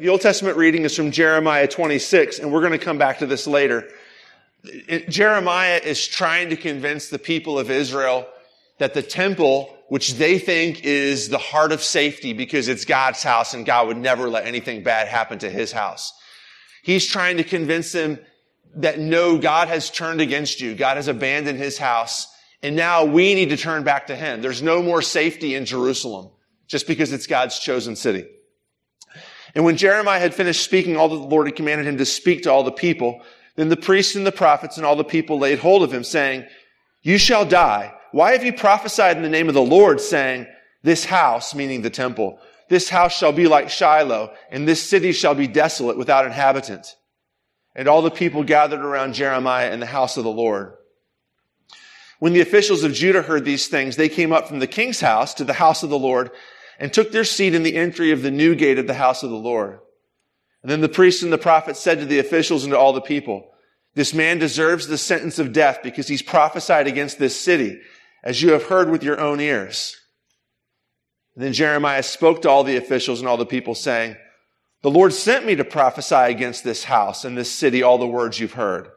The Old Testament reading is from Jeremiah 26, and we're going to come back to this later. Jeremiah is trying to convince the people of Israel that the temple, which they think is the heart of safety because it's God's house and God would never let anything bad happen to his house. He's trying to convince them that no, God has turned against you. God has abandoned his house. And now we need to turn back to him. There's no more safety in Jerusalem just because it's God's chosen city. And when Jeremiah had finished speaking all that the Lord had commanded him to speak to all the people, then the priests and the prophets and all the people laid hold of him, saying, You shall die. Why have you prophesied in the name of the Lord, saying, This house, meaning the temple, this house shall be like Shiloh, and this city shall be desolate without inhabitant? And all the people gathered around Jeremiah in the house of the Lord. When the officials of Judah heard these things, they came up from the king's house to the house of the Lord and took their seat in the entry of the new gate of the house of the Lord. And then the priests and the prophets said to the officials and to all the people, this man deserves the sentence of death because he's prophesied against this city, as you have heard with your own ears. And then Jeremiah spoke to all the officials and all the people saying, the Lord sent me to prophesy against this house and this city all the words you've heard.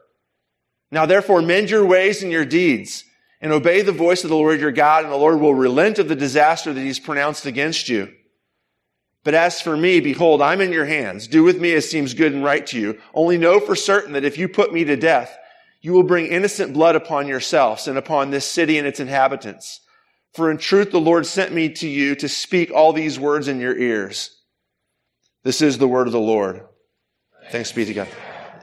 Now therefore mend your ways and your deeds and obey the voice of the Lord your God, and the Lord will relent of the disaster that he's pronounced against you. But as for me, behold, I'm in your hands. Do with me as seems good and right to you. Only know for certain that if you put me to death, you will bring innocent blood upon yourselves and upon this city and its inhabitants. For in truth, the Lord sent me to you to speak all these words in your ears. This is the word of the Lord. Thanks be to God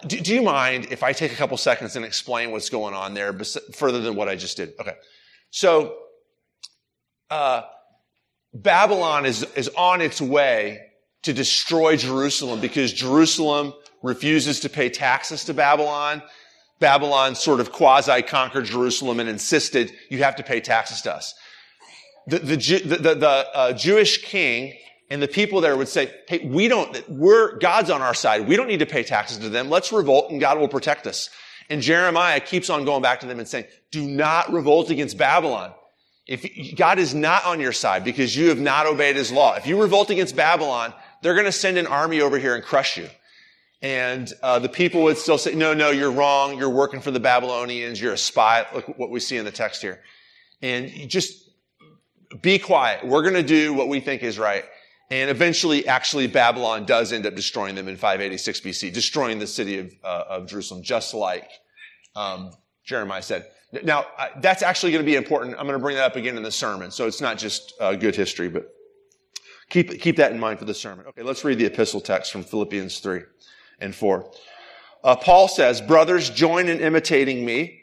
do, do, you mind if I take a couple seconds and explain what's going on there further than what I just did? Okay. So, uh, Babylon is, is on its way to destroy Jerusalem because Jerusalem refuses to pay taxes to Babylon. Babylon sort of quasi conquered Jerusalem and insisted you have to pay taxes to us. The, the, the, the uh, Jewish king and the people there would say, hey, we don't, we're, God's on our side. We don't need to pay taxes to them. Let's revolt and God will protect us. And Jeremiah keeps on going back to them and saying, do not revolt against Babylon. If God is not on your side because you have not obeyed his law. If you revolt against Babylon, they're going to send an army over here and crush you. And uh, the people would still say, no, no, you're wrong. You're working for the Babylonians. You're a spy. Look what we see in the text here. And just be quiet. We're going to do what we think is right. And eventually, actually, Babylon does end up destroying them in 586 BC, destroying the city of, uh, of Jerusalem, just like um, Jeremiah said. Now, that's actually going to be important. I'm going to bring that up again in the sermon. So it's not just uh, good history, but keep, keep that in mind for the sermon. Okay, let's read the epistle text from Philippians 3 and 4. Uh, Paul says, Brothers, join in imitating me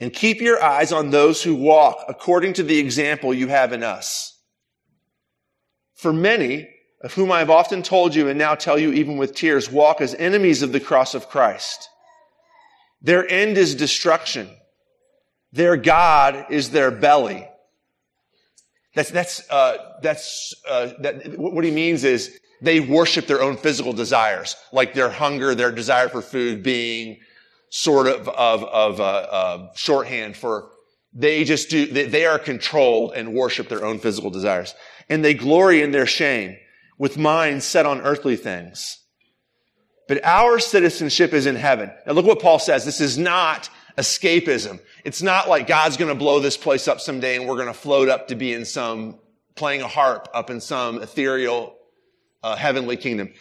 and keep your eyes on those who walk according to the example you have in us. For many, of whom I have often told you and now tell you even with tears, walk as enemies of the cross of Christ. Their end is destruction. Their God is their belly. That's, that's, uh, that's, uh, that, what he means is they worship their own physical desires, like their hunger, their desire for food being sort of, of, of, uh, uh shorthand for they just do, they, they are controlled and worship their own physical desires and they glory in their shame with minds set on earthly things. But our citizenship is in heaven. Now look what Paul says. This is not escapism. It's not like God's going to blow this place up someday and we're going to float up to be in some, playing a harp up in some ethereal, uh, heavenly kingdom.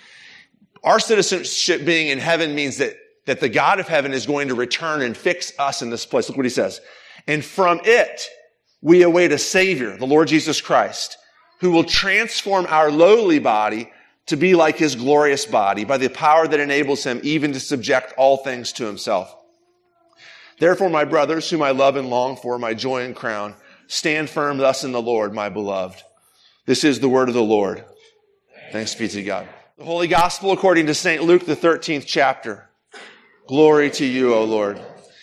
Our citizenship being in heaven means that, that the God of heaven is going to return and fix us in this place. Look what he says. And from it, we await a savior, the Lord Jesus Christ who will transform our lowly body to be like his glorious body by the power that enables him even to subject all things to himself. Therefore, my brothers, whom I love and long for, my joy and crown, stand firm thus in the Lord, my beloved. This is the word of the Lord. Thanks be to God. The Holy Gospel according to St. Luke, the 13th chapter. Glory to you, O Lord.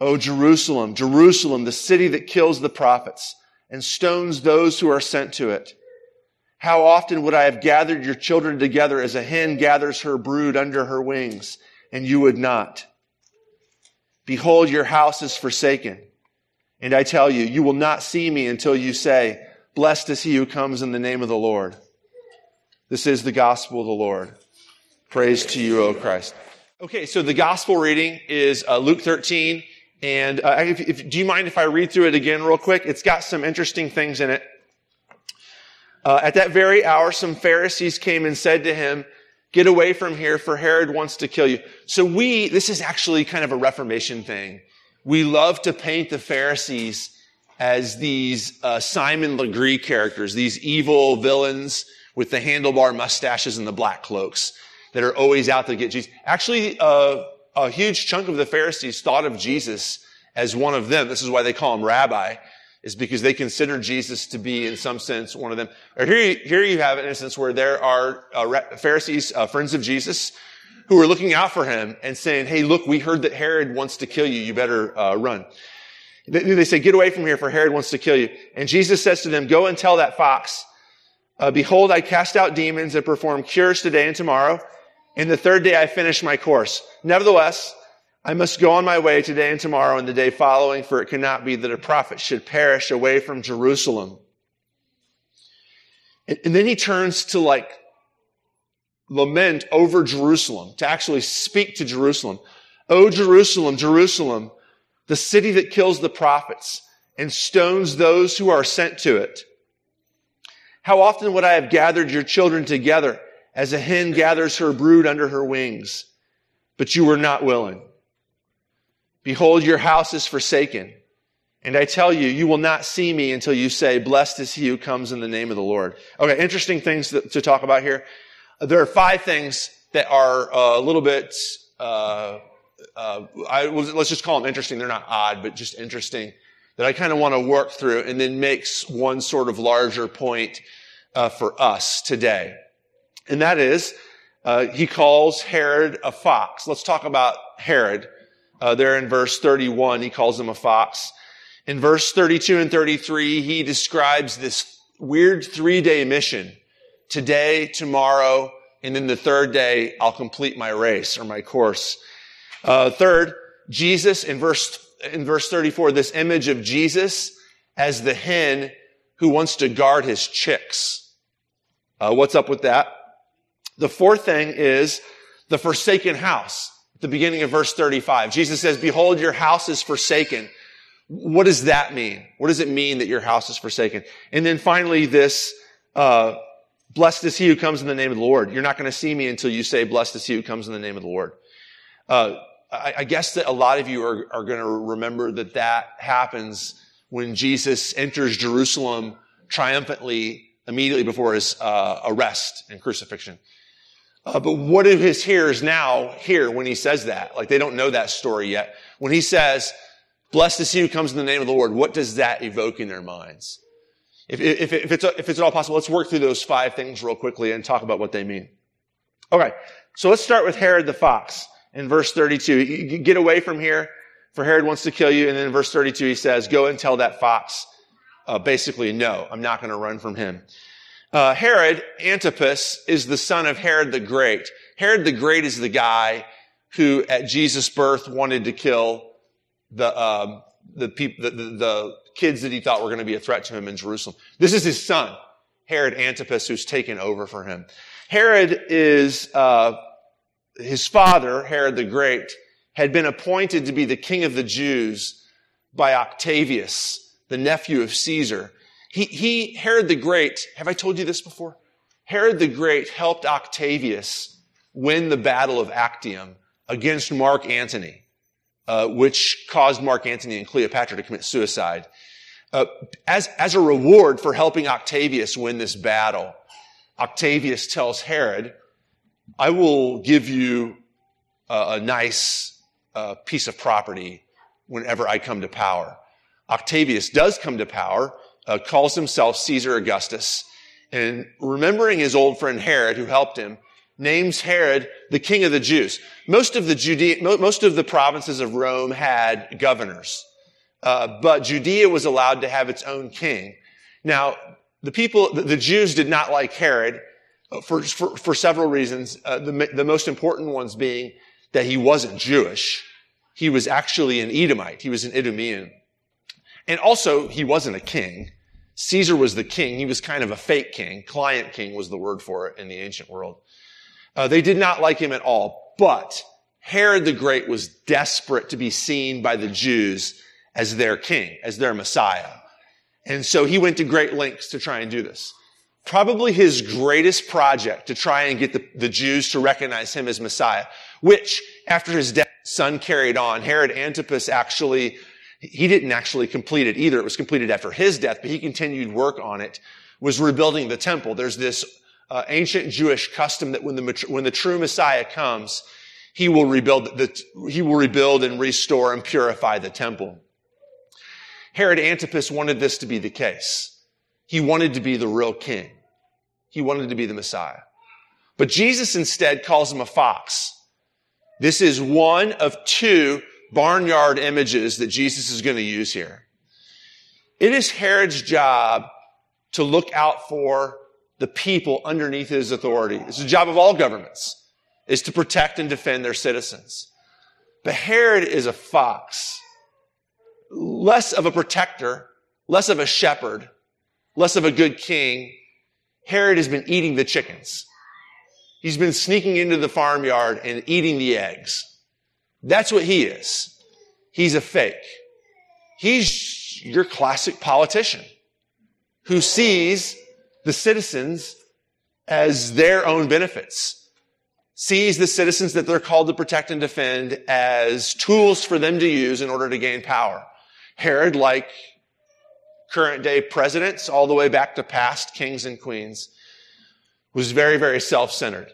O Jerusalem, Jerusalem, the city that kills the prophets and stones those who are sent to it. How often would I have gathered your children together as a hen gathers her brood under her wings, and you would not? Behold, your house is forsaken. And I tell you, you will not see me until you say, Blessed is he who comes in the name of the Lord. This is the gospel of the Lord. Praise to you, O Christ. Okay, so the gospel reading is uh, Luke 13. And uh, if, if, do you mind if I read through it again real quick? It's got some interesting things in it. Uh, at that very hour, some Pharisees came and said to him, Get away from here, for Herod wants to kill you. So we, this is actually kind of a Reformation thing. We love to paint the Pharisees as these uh, Simon Legree characters, these evil villains with the handlebar mustaches and the black cloaks that are always out to get Jesus. Actually, uh, a huge chunk of the Pharisees thought of Jesus as one of them. This is why they call him rabbi, is because they consider Jesus to be, in some sense, one of them. Or here, here you have an instance where there are uh, Pharisees, uh, friends of Jesus, who are looking out for him and saying, "Hey, look, we heard that Herod wants to kill you. You better uh, run." They, they, say, "Get away from here, for Herod wants to kill you." And Jesus says to them, "Go and tell that fox, uh, behold, I cast out demons and perform cures today and tomorrow." And the third day I finish my course. Nevertheless, I must go on my way today and tomorrow and the day following, for it cannot be that a prophet should perish away from Jerusalem. And, then he turns to like lament over Jerusalem, to actually speak to Jerusalem. O Jerusalem, Jerusalem, the city that kills the prophets and stones those who are sent to it. How often would I have gathered your children together as a hen gathers her brood under her wings, but you were not willing. Behold, your house is forsaken. And I tell you, you will not see me until you say, blessed is he who comes in the name of the Lord. Okay, interesting things to, talk about here. There are five things that are a little bit, uh, uh, I, let's just call them interesting. They're not odd, but just interesting that I kind of want to work through and then makes one sort of larger point uh, for us today. And that is, uh, he calls Herod a fox. Let's talk about Herod. Uh, there in verse 31, he calls him a fox. In verse 32 and 33, he describes this weird three day mission. Today, tomorrow, and then the third day, I'll complete my race or my course. Uh, third, Jesus in verse, in verse 34, this image of Jesus as the hen who wants to guard his chicks. Uh, what's up with that? The fourth thing is the forsaken house. At the beginning of verse 35, Jesus says, behold, your house is forsaken. What does that mean? What does it mean that your house is forsaken? And then finally, this, uh, blessed is he who comes in the name of the Lord. You're not going to see me until you say, blessed is he who comes in the name of the Lord. Uh, I, I, guess that a lot of you are, are going to remember that that happens when Jesus enters Jerusalem triumphantly immediately before his uh, arrest and crucifixion. Uh, but what do his hearers now hear when he says that? Like they don't know that story yet. When he says, blessed is he who comes in the name of the Lord, what does that evoke in their minds? If, if, if, it's, if it's at all possible, let's work through those five things real quickly and talk about what they mean. Okay. So let's start with Herod the fox in verse 32. Get away from here, for Herod wants to kill you. And then in verse 32, he says, go and tell that fox, uh, basically, no, I'm not going to run from him. Uh, Herod Antipas is the son of Herod the Great. Herod the Great is the guy who, at Jesus' birth, wanted to kill the um, the people, the, the, the kids that he thought were going to be a threat to him in Jerusalem. This is his son, Herod Antipas, who's taken over for him. Herod is uh, his father, Herod the Great, had been appointed to be the king of the Jews by Octavius, the nephew of Caesar. He, he, Herod the Great, have I told you this before? Herod the Great helped Octavius win the Battle of Actium against Mark Antony, uh, which caused Mark Antony and Cleopatra to commit suicide. Uh, as, as a reward for helping Octavius win this battle, Octavius tells Herod, I will give you a, a nice uh, piece of property whenever I come to power. Octavius does come to power, uh, calls himself Caesar Augustus. And remembering his old friend Herod, who helped him, names Herod the king of the Jews. Most of the Judea, most of the provinces of Rome had governors, uh, but Judea was allowed to have its own king. Now, the people, the, Jews did not like Herod uh, for, for, for several reasons. Uh, the, the most important ones being that he wasn't Jewish. He was actually an Edomite. He was an Idumean. And also, he wasn't a king. Caesar was the king. He was kind of a fake king. Client king was the word for it in the ancient world. Uh, they did not like him at all. But Herod the Great was desperate to be seen by the Jews as their king, as their Messiah. And so he went to great lengths to try and do this. Probably his greatest project to try and get the, the Jews to recognize him as Messiah, which after his death, son carried on. Herod Antipas actually, he didn't actually complete it either. It was completed after his death, but he continued work on it, was rebuilding the temple. There's this uh, ancient Jewish custom that when the, when the true Messiah comes, he will rebuild the, he will rebuild and restore and purify the temple. Herod Antipas wanted this to be the case. He wanted to be the real king. He wanted to be the Messiah. But Jesus instead calls him a fox. This is one of two barnyard images that Jesus is going to use here. It is Herod's job to look out for the people underneath his authority. It's the job of all governments, is to protect and defend their citizens. But Herod is a fox less of a protector, less of a shepherd, less of a good king. Herod has been eating the chickens. He's been sneaking into the farmyard and eating the eggs. That's what he is. He's a fake. He's your classic politician who sees the citizens as their own benefits, sees the citizens that they're called to protect and defend as tools for them to use in order to gain power. Herod, like current day presidents, all the way back to past kings and queens, was very, very self-centered.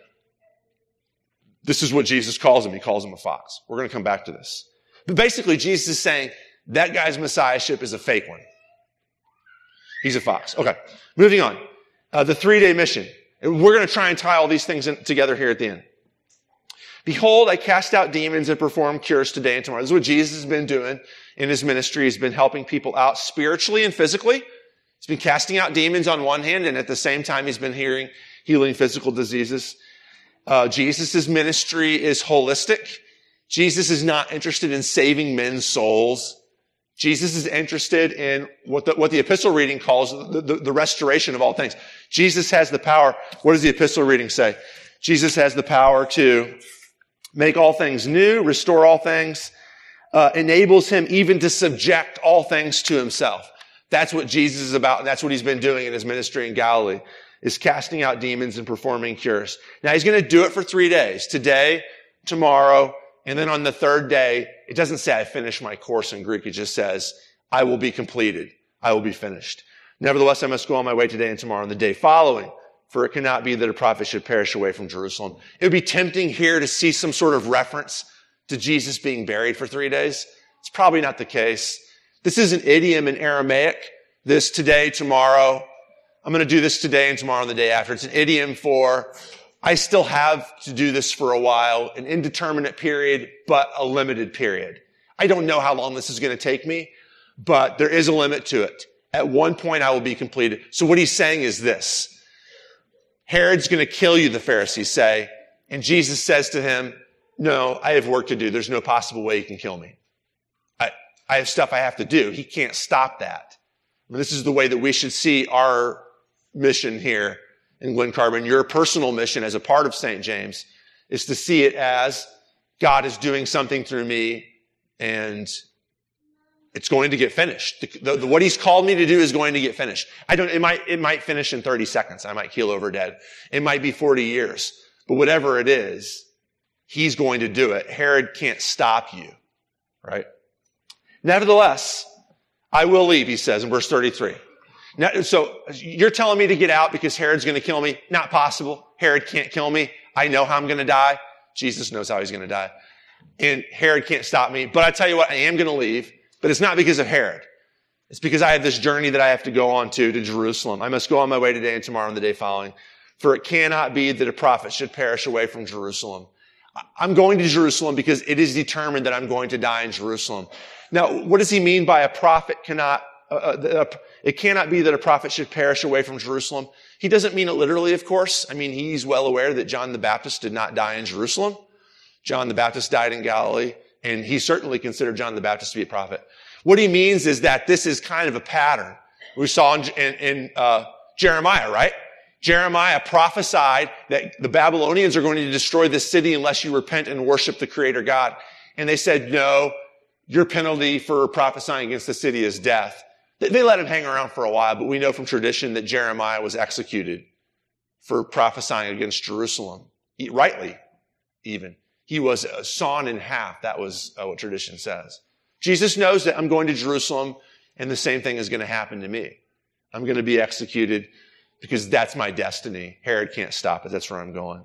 This is what Jesus calls him. He calls him a fox. We're going to come back to this. But basically, Jesus is saying that guy's messiahship is a fake one. He's a fox. Okay. Moving on. Uh, the three day mission. We're going to try and tie all these things in, together here at the end. Behold, I cast out demons and perform cures today and tomorrow. This is what Jesus has been doing in his ministry. He's been helping people out spiritually and physically. He's been casting out demons on one hand, and at the same time, he's been hearing, healing physical diseases. Uh, Jesus' ministry is holistic. Jesus is not interested in saving men's souls. Jesus is interested in what the, what the epistle reading calls the, the, the restoration of all things. Jesus has the power. What does the epistle reading say? Jesus has the power to make all things new, restore all things, uh, enables him even to subject all things to himself. That's what Jesus is about, and that's what he's been doing in his ministry in Galilee, is casting out demons and performing cures. Now he's going to do it for three days. Today, tomorrow, and then on the third day, it doesn't say I finished my course in Greek. It just says, I will be completed. I will be finished. Nevertheless, I must go on my way today and tomorrow and the day following. For it cannot be that a prophet should perish away from Jerusalem. It would be tempting here to see some sort of reference to Jesus being buried for three days. It's probably not the case. This is an idiom in Aramaic. This today, tomorrow. I'm going to do this today and tomorrow and the day after. It's an idiom for I still have to do this for a while, an indeterminate period, but a limited period. I don't know how long this is going to take me, but there is a limit to it. At one point, I will be completed. So what he's saying is this. Herod's going to kill you, the Pharisees say. And Jesus says to him, no, I have work to do. There's no possible way he can kill me. I, I have stuff I have to do. He can't stop that. this is the way that we should see our mission here in Glen Carbon. Your personal mission as a part of St. James is to see it as God is doing something through me and it's going to get finished. The, the, what he's called me to do is going to get finished. I don't, it might, it might finish in 30 seconds. I might keel over dead. It might be 40 years, but whatever it is, he's going to do it. Herod can't stop you, right? Nevertheless, I will leave, he says in verse 33. Now, so you're telling me to get out because Herod's going to kill me? Not possible. Herod can't kill me. I know how I'm going to die. Jesus knows how he's going to die. And Herod can't stop me. But I tell you what, I am going to leave. But it's not because of Herod. It's because I have this journey that I have to go on to, to Jerusalem. I must go on my way today and tomorrow and the day following. for it cannot be that a prophet should perish away from Jerusalem. I'm going to Jerusalem because it is determined that I'm going to die in Jerusalem. Now, what does he mean by a prophet cannot, uh, uh, it cannot be that a prophet should perish away from Jerusalem? He doesn't mean it literally, of course. I mean, he's well aware that John the Baptist did not die in Jerusalem. John the Baptist died in Galilee, and he certainly considered John the Baptist to be a prophet. What he means is that this is kind of a pattern. We saw in, in, in uh, Jeremiah, right? Jeremiah prophesied that the Babylonians are going to destroy this city unless you repent and worship the creator God. And they said, no, your penalty for prophesying against the city is death. They let him hang around for a while, but we know from tradition that Jeremiah was executed for prophesying against Jerusalem. Rightly, even. He was sawn in half. That was uh, what tradition says. Jesus knows that I'm going to Jerusalem and the same thing is going to happen to me. I'm going to be executed because that's my destiny. Herod can't stop it. That's where I'm going.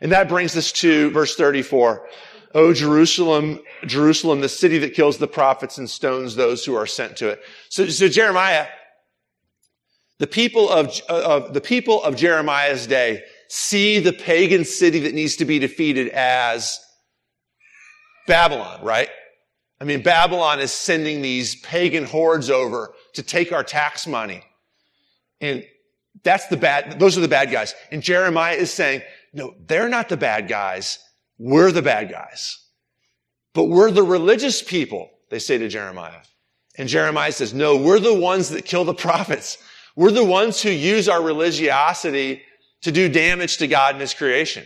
And that brings us to verse 34. Oh, Jerusalem, Jerusalem, the city that kills the prophets and stones those who are sent to it. So, so Jeremiah, the people of, of, the people of Jeremiah's day see the pagan city that needs to be defeated as Babylon, right? I mean, Babylon is sending these pagan hordes over to take our tax money. And that's the bad, those are the bad guys. And Jeremiah is saying, no, they're not the bad guys. We're the bad guys. But we're the religious people, they say to Jeremiah. And Jeremiah says, no, we're the ones that kill the prophets. We're the ones who use our religiosity to do damage to God and his creation.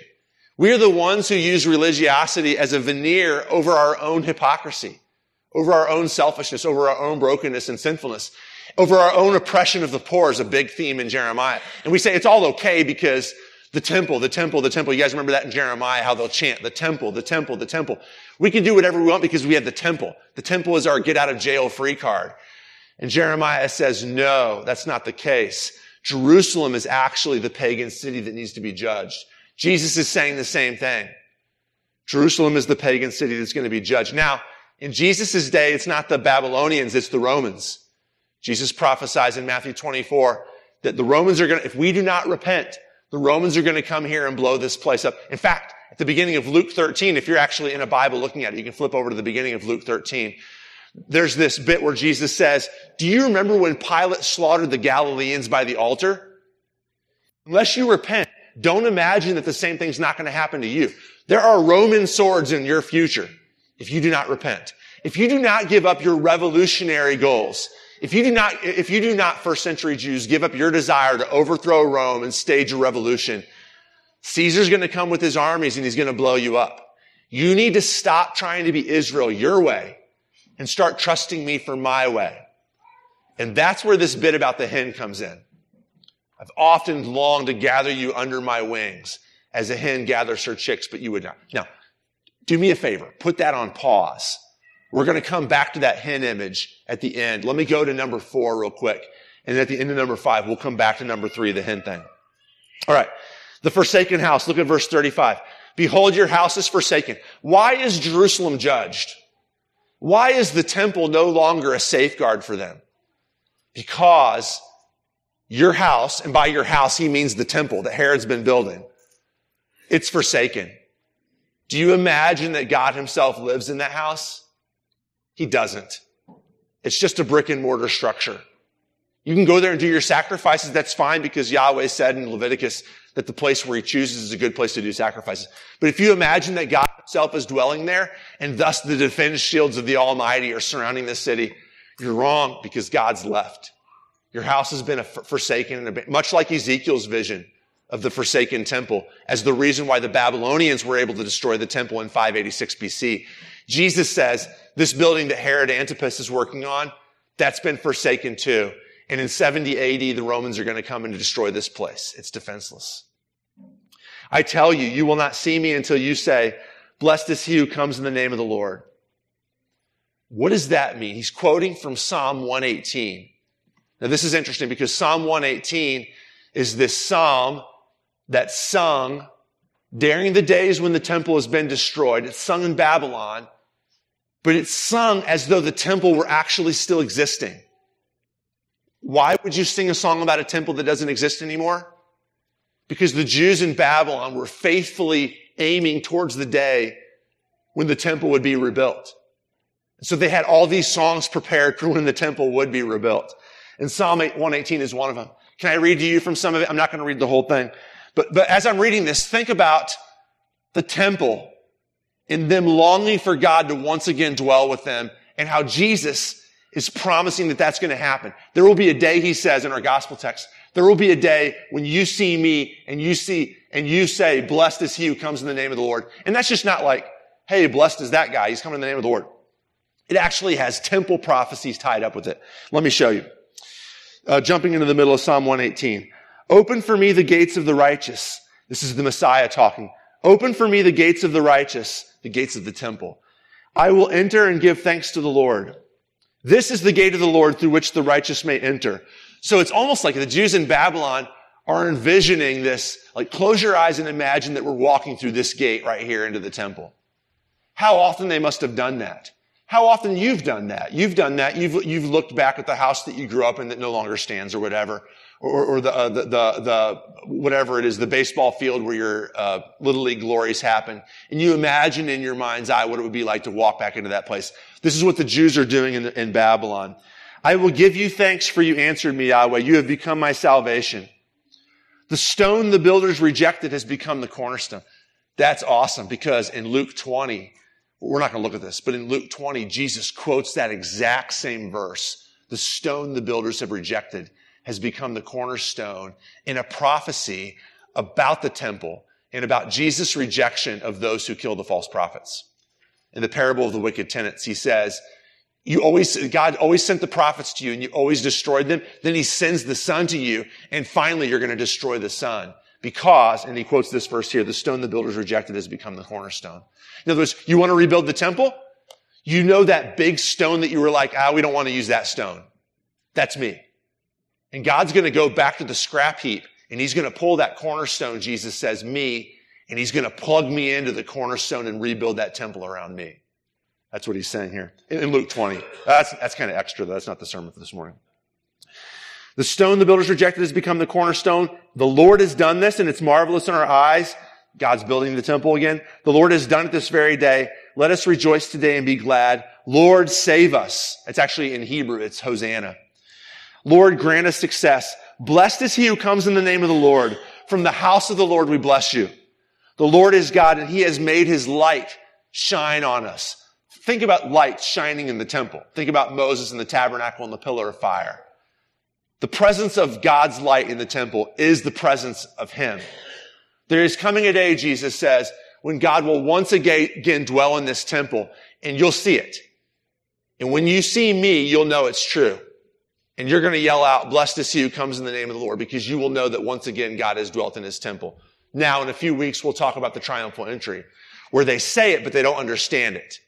We're the ones who use religiosity as a veneer over our own hypocrisy, over our own selfishness, over our own brokenness and sinfulness over our own oppression of the poor is a big theme in Jeremiah. And we say it's all okay because the temple, the temple, the temple. You guys remember that in Jeremiah, how they'll chant the temple, the temple, the temple. We can do whatever we want because we have the temple. The temple is our get out of jail free card. And Jeremiah says, no, that's not the case. Jerusalem is actually the pagan city that needs to be judged. Jesus is saying the same thing. Jerusalem is the pagan city that's going to be judged. Now, in Jesus' day, it's not the Babylonians, it's the Romans. Jesus prophesies in Matthew 24 that the Romans are going to, if we do not repent, the Romans are going to come here and blow this place up. In fact, at the beginning of Luke 13, if you're actually in a Bible looking at it, you can flip over to the beginning of Luke 13. There's this bit where Jesus says, do you remember when Pilate slaughtered the Galileans by the altar? Unless you repent, don't imagine that the same thing's not going to happen to you. There are Roman swords in your future if you do not repent. If you do not give up your revolutionary goals, if you do not, if you do not first century Jews give up your desire to overthrow Rome and stage a revolution, Caesar's going to come with his armies and he's going to blow you up. You need to stop trying to be Israel your way and start trusting me for my way. And that's where this bit about the hen comes in. I've often longed to gather you under my wings as a hen gathers her chicks, but you would not. Now, do me a favor. Put that on pause we're going to come back to that hen image at the end. Let me go to number four real quick. And at the end of number five, we'll come back to number three, the hen thing. All right. The forsaken house. Look at verse 35. Behold, your house is forsaken. Why is Jerusalem judged? Why is the temple no longer a safeguard for them? Because your house, and by your house, he means the temple that Herod's been building. It's forsaken. Do you imagine that God himself lives in that house? He doesn't. It's just a brick and mortar structure. You can go there and do your sacrifices. That's fine because Yahweh said in Leviticus that the place where he chooses is a good place to do sacrifices. But if you imagine that God himself is dwelling there and thus the defense shields of the Almighty are surrounding the city, you're wrong because God's left. Your house has been forsaken, much like Ezekiel's vision of the forsaken temple as the reason why the Babylonians were able to destroy the temple in 586 BC. Jesus says, this building that Herod Antipas is working on, that's been forsaken too. And in 70 AD, the Romans are going to come and destroy this place. It's defenseless. I tell you, you will not see me until you say, blessed is he who comes in the name of the Lord. What does that mean? He's quoting from Psalm 118. Now this is interesting because Psalm 118 is this psalm that's sung during the days when the temple has been destroyed. It's sung in Babylon but it's sung as though the temple were actually still existing. Why would you sing a song about a temple that doesn't exist anymore? because the Jews in Babylon were faithfully aiming towards the day when the temple would be rebuilt. So they had all these songs prepared for when the temple would be rebuilt. And Psalm 118 is one of them. Can I read to you from some of it? I'm not going to read the whole thing. But, but as I'm reading this, think about the temple and them longing for God to once again dwell with them and how Jesus is promising that that's going to happen. There will be a day, he says in our gospel text, there will be a day when you see me and you see, and you say, blessed is he who comes in the name of the Lord. And that's just not like, hey, blessed is that guy. He's coming in the name of the Lord. It actually has temple prophecies tied up with it. Let me show you. Uh, jumping into the middle of Psalm 118. Open for me the gates of the righteous. This is the Messiah talking. Open for me the gates of the righteous, the gates of the temple. I will enter and give thanks to the Lord. This is the gate of the Lord through which the righteous may enter. So it's almost like the Jews in Babylon are envisioning this, like close your eyes and imagine that we're walking through this gate right here into the temple. How often they must have done that. How often you've done that. You've done that. You've, you've looked back at the house that you grew up in that no longer stands or whatever. Or, or the, uh, the, the, the, whatever it is, the baseball field where your, uh, little league glories happen. And you imagine in your mind's eye what it would be like to walk back into that place. This is what the Jews are doing in, in Babylon. I will give you thanks for you answered me, Yahweh. You have become my salvation. The stone the builders rejected has become the cornerstone. That's awesome because in Luke 20, we're not going to look at this, but in Luke 20, Jesus quotes that exact same verse. The stone the builders have rejected has become the cornerstone in a prophecy about the temple and about Jesus' rejection of those who kill the false prophets. In the parable of the wicked tenants, he says, you always, God always sent the prophets to you and you always destroyed them. Then he sends the son to you and finally you're going to destroy the son because, and he quotes this verse here, the stone the builders rejected has become the cornerstone. In other words, you want to rebuild the temple? You know that big stone that you were like, ah, we don't want to use that stone. That's me. And God's going to go back to the scrap heap and he's going to pull that cornerstone, Jesus says, me, and he's going to plug me into the cornerstone and rebuild that temple around me. That's what he's saying here in Luke 20. That's, that's kind of extra, though. That's not the sermon for this morning. The stone the builders rejected has become the cornerstone. The Lord has done this and it's marvelous in our eyes. God's building the temple again. The Lord has done it this very day. Let us rejoice today and be glad. Lord, save us. It's actually in Hebrew. It's Hosanna. Lord, grant us success. Blessed is he who comes in the name of the Lord. From the house of the Lord, we bless you. The Lord is God and he has made his light shine on us. Think about light shining in the temple. Think about Moses in the tabernacle and the pillar of fire. The presence of God's light in the temple is the presence of Him. There is coming a day, Jesus says, when God will once again dwell in this temple and you'll see it. And when you see me, you'll know it's true. And you're going to yell out, blessed is he who comes in the name of the Lord, because you will know that once again God has dwelt in his temple. Now, in a few weeks, we'll talk about the triumphal entry, where they say it, but they don't understand it.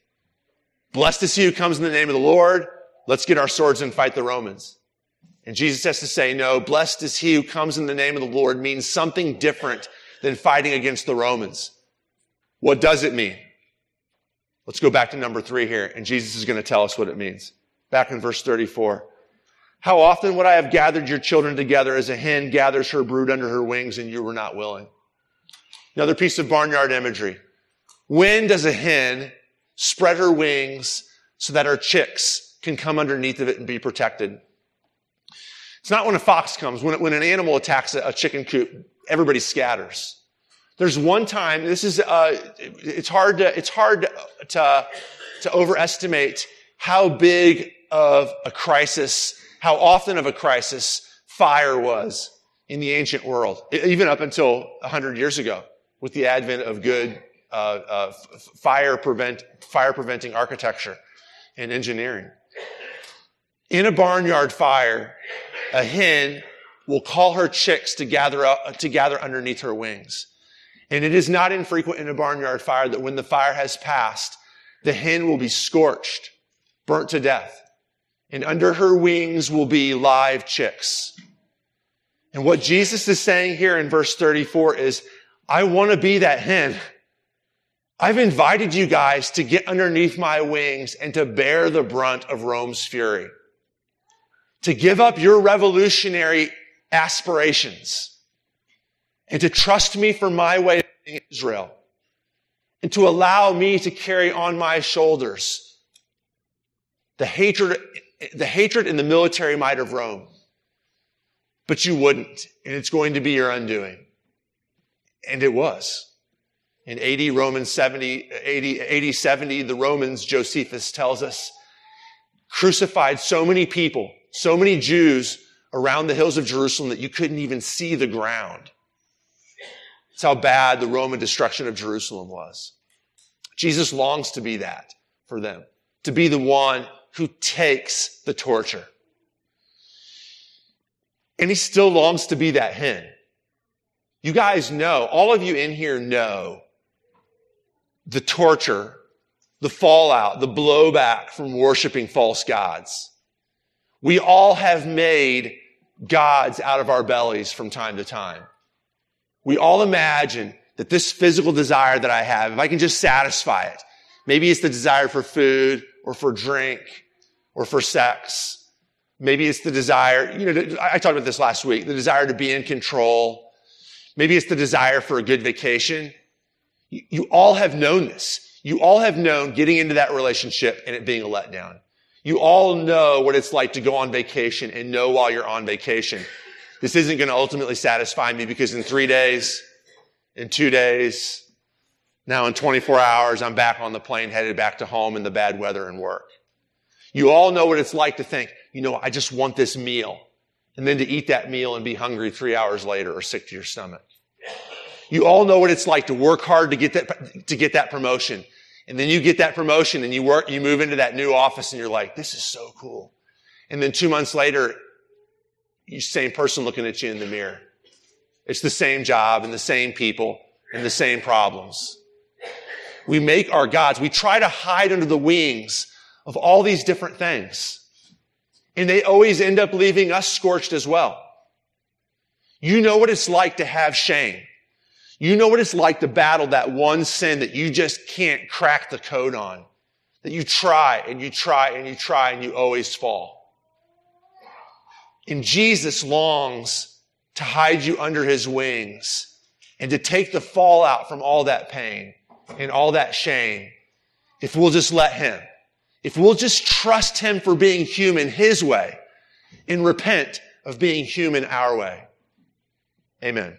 Blessed is he who comes in the name of the Lord. Let's get our swords and fight the Romans. And Jesus has to say, no, blessed is he who comes in the name of the Lord means something different than fighting against the Romans. What does it mean? Let's go back to number three here, and Jesus is going to tell us what it means. Back in verse 34. How often would I have gathered your children together as a hen gathers her brood under her wings and you were not willing? Another piece of barnyard imagery. When does a hen spread her wings so that her chicks can come underneath of it and be protected. It's not when a fox comes. When, when an animal attacks a, a chicken coop, everybody scatters. There's one time, this is, uh, it's hard to, it's hard to, to overestimate how big of a crisis, how often of a crisis fire was in the ancient world, even up until 100 years ago with the advent of good uh, uh, fire prevent fire preventing architecture and engineering. In a barnyard fire, a hen will call her chicks to gather up, to gather underneath her wings. And it is not infrequent in a barnyard fire that when the fire has passed, the hen will be scorched, burnt to death. And under her wings will be live chicks. And what Jesus is saying here in verse 34 is, I want to be that hen. I've invited you guys to get underneath my wings and to bear the brunt of Rome's fury. To give up your revolutionary aspirations and to trust me for my way of being Israel and to allow me to carry on my shoulders the hatred, the hatred and the military might of Rome. But you wouldn't, and it's going to be your undoing. And it was. In 80, Romans 70, 80, 80, 70, the Romans, Josephus tells us, crucified so many people, so many Jews around the hills of Jerusalem that you couldn't even see the ground. That's how bad the Roman destruction of Jerusalem was. Jesus longs to be that for them, to be the one who takes the torture. And he still longs to be that hen. You guys know, all of you in here know the torture, the fallout, the blowback from worshiping false gods. We all have made gods out of our bellies from time to time. We all imagine that this physical desire that I have, if I can just satisfy it, maybe it's the desire for food or for drink or for sex. Maybe it's the desire, you know, I talked about this last week, the desire to be in control. Maybe it's the desire for a good vacation. You, all have known this. You all have known getting into that relationship and it being a letdown. You all know what it's like to go on vacation and know while you're on vacation this isn't going to ultimately satisfy me because in three days, in two days, now in 24 hours, I'm back on the plane headed back to home in the bad weather and work. You all know what it's like to think, you know, I just want this meal. And then to eat that meal and be hungry three hours later or sick to your stomach. You all know what it's like to work hard to get that, to get that promotion. And then you get that promotion and you work, you move into that new office and you're like, this is so cool. And then two months later, you same person looking at you in the mirror. It's the same job and the same people and the same problems. We make our gods. We try to hide under the wings of all these different things. And they always end up leaving us scorched as well. You know what it's like to have shame. You know what it's like to battle that one sin that you just can't crack the code on. That you try and you try and you try and you always fall. And Jesus longs to hide you under his wings and to take the fallout from all that pain and all that shame if we'll just let him. If we'll just trust him for being human his way and repent of being human our way. Amen.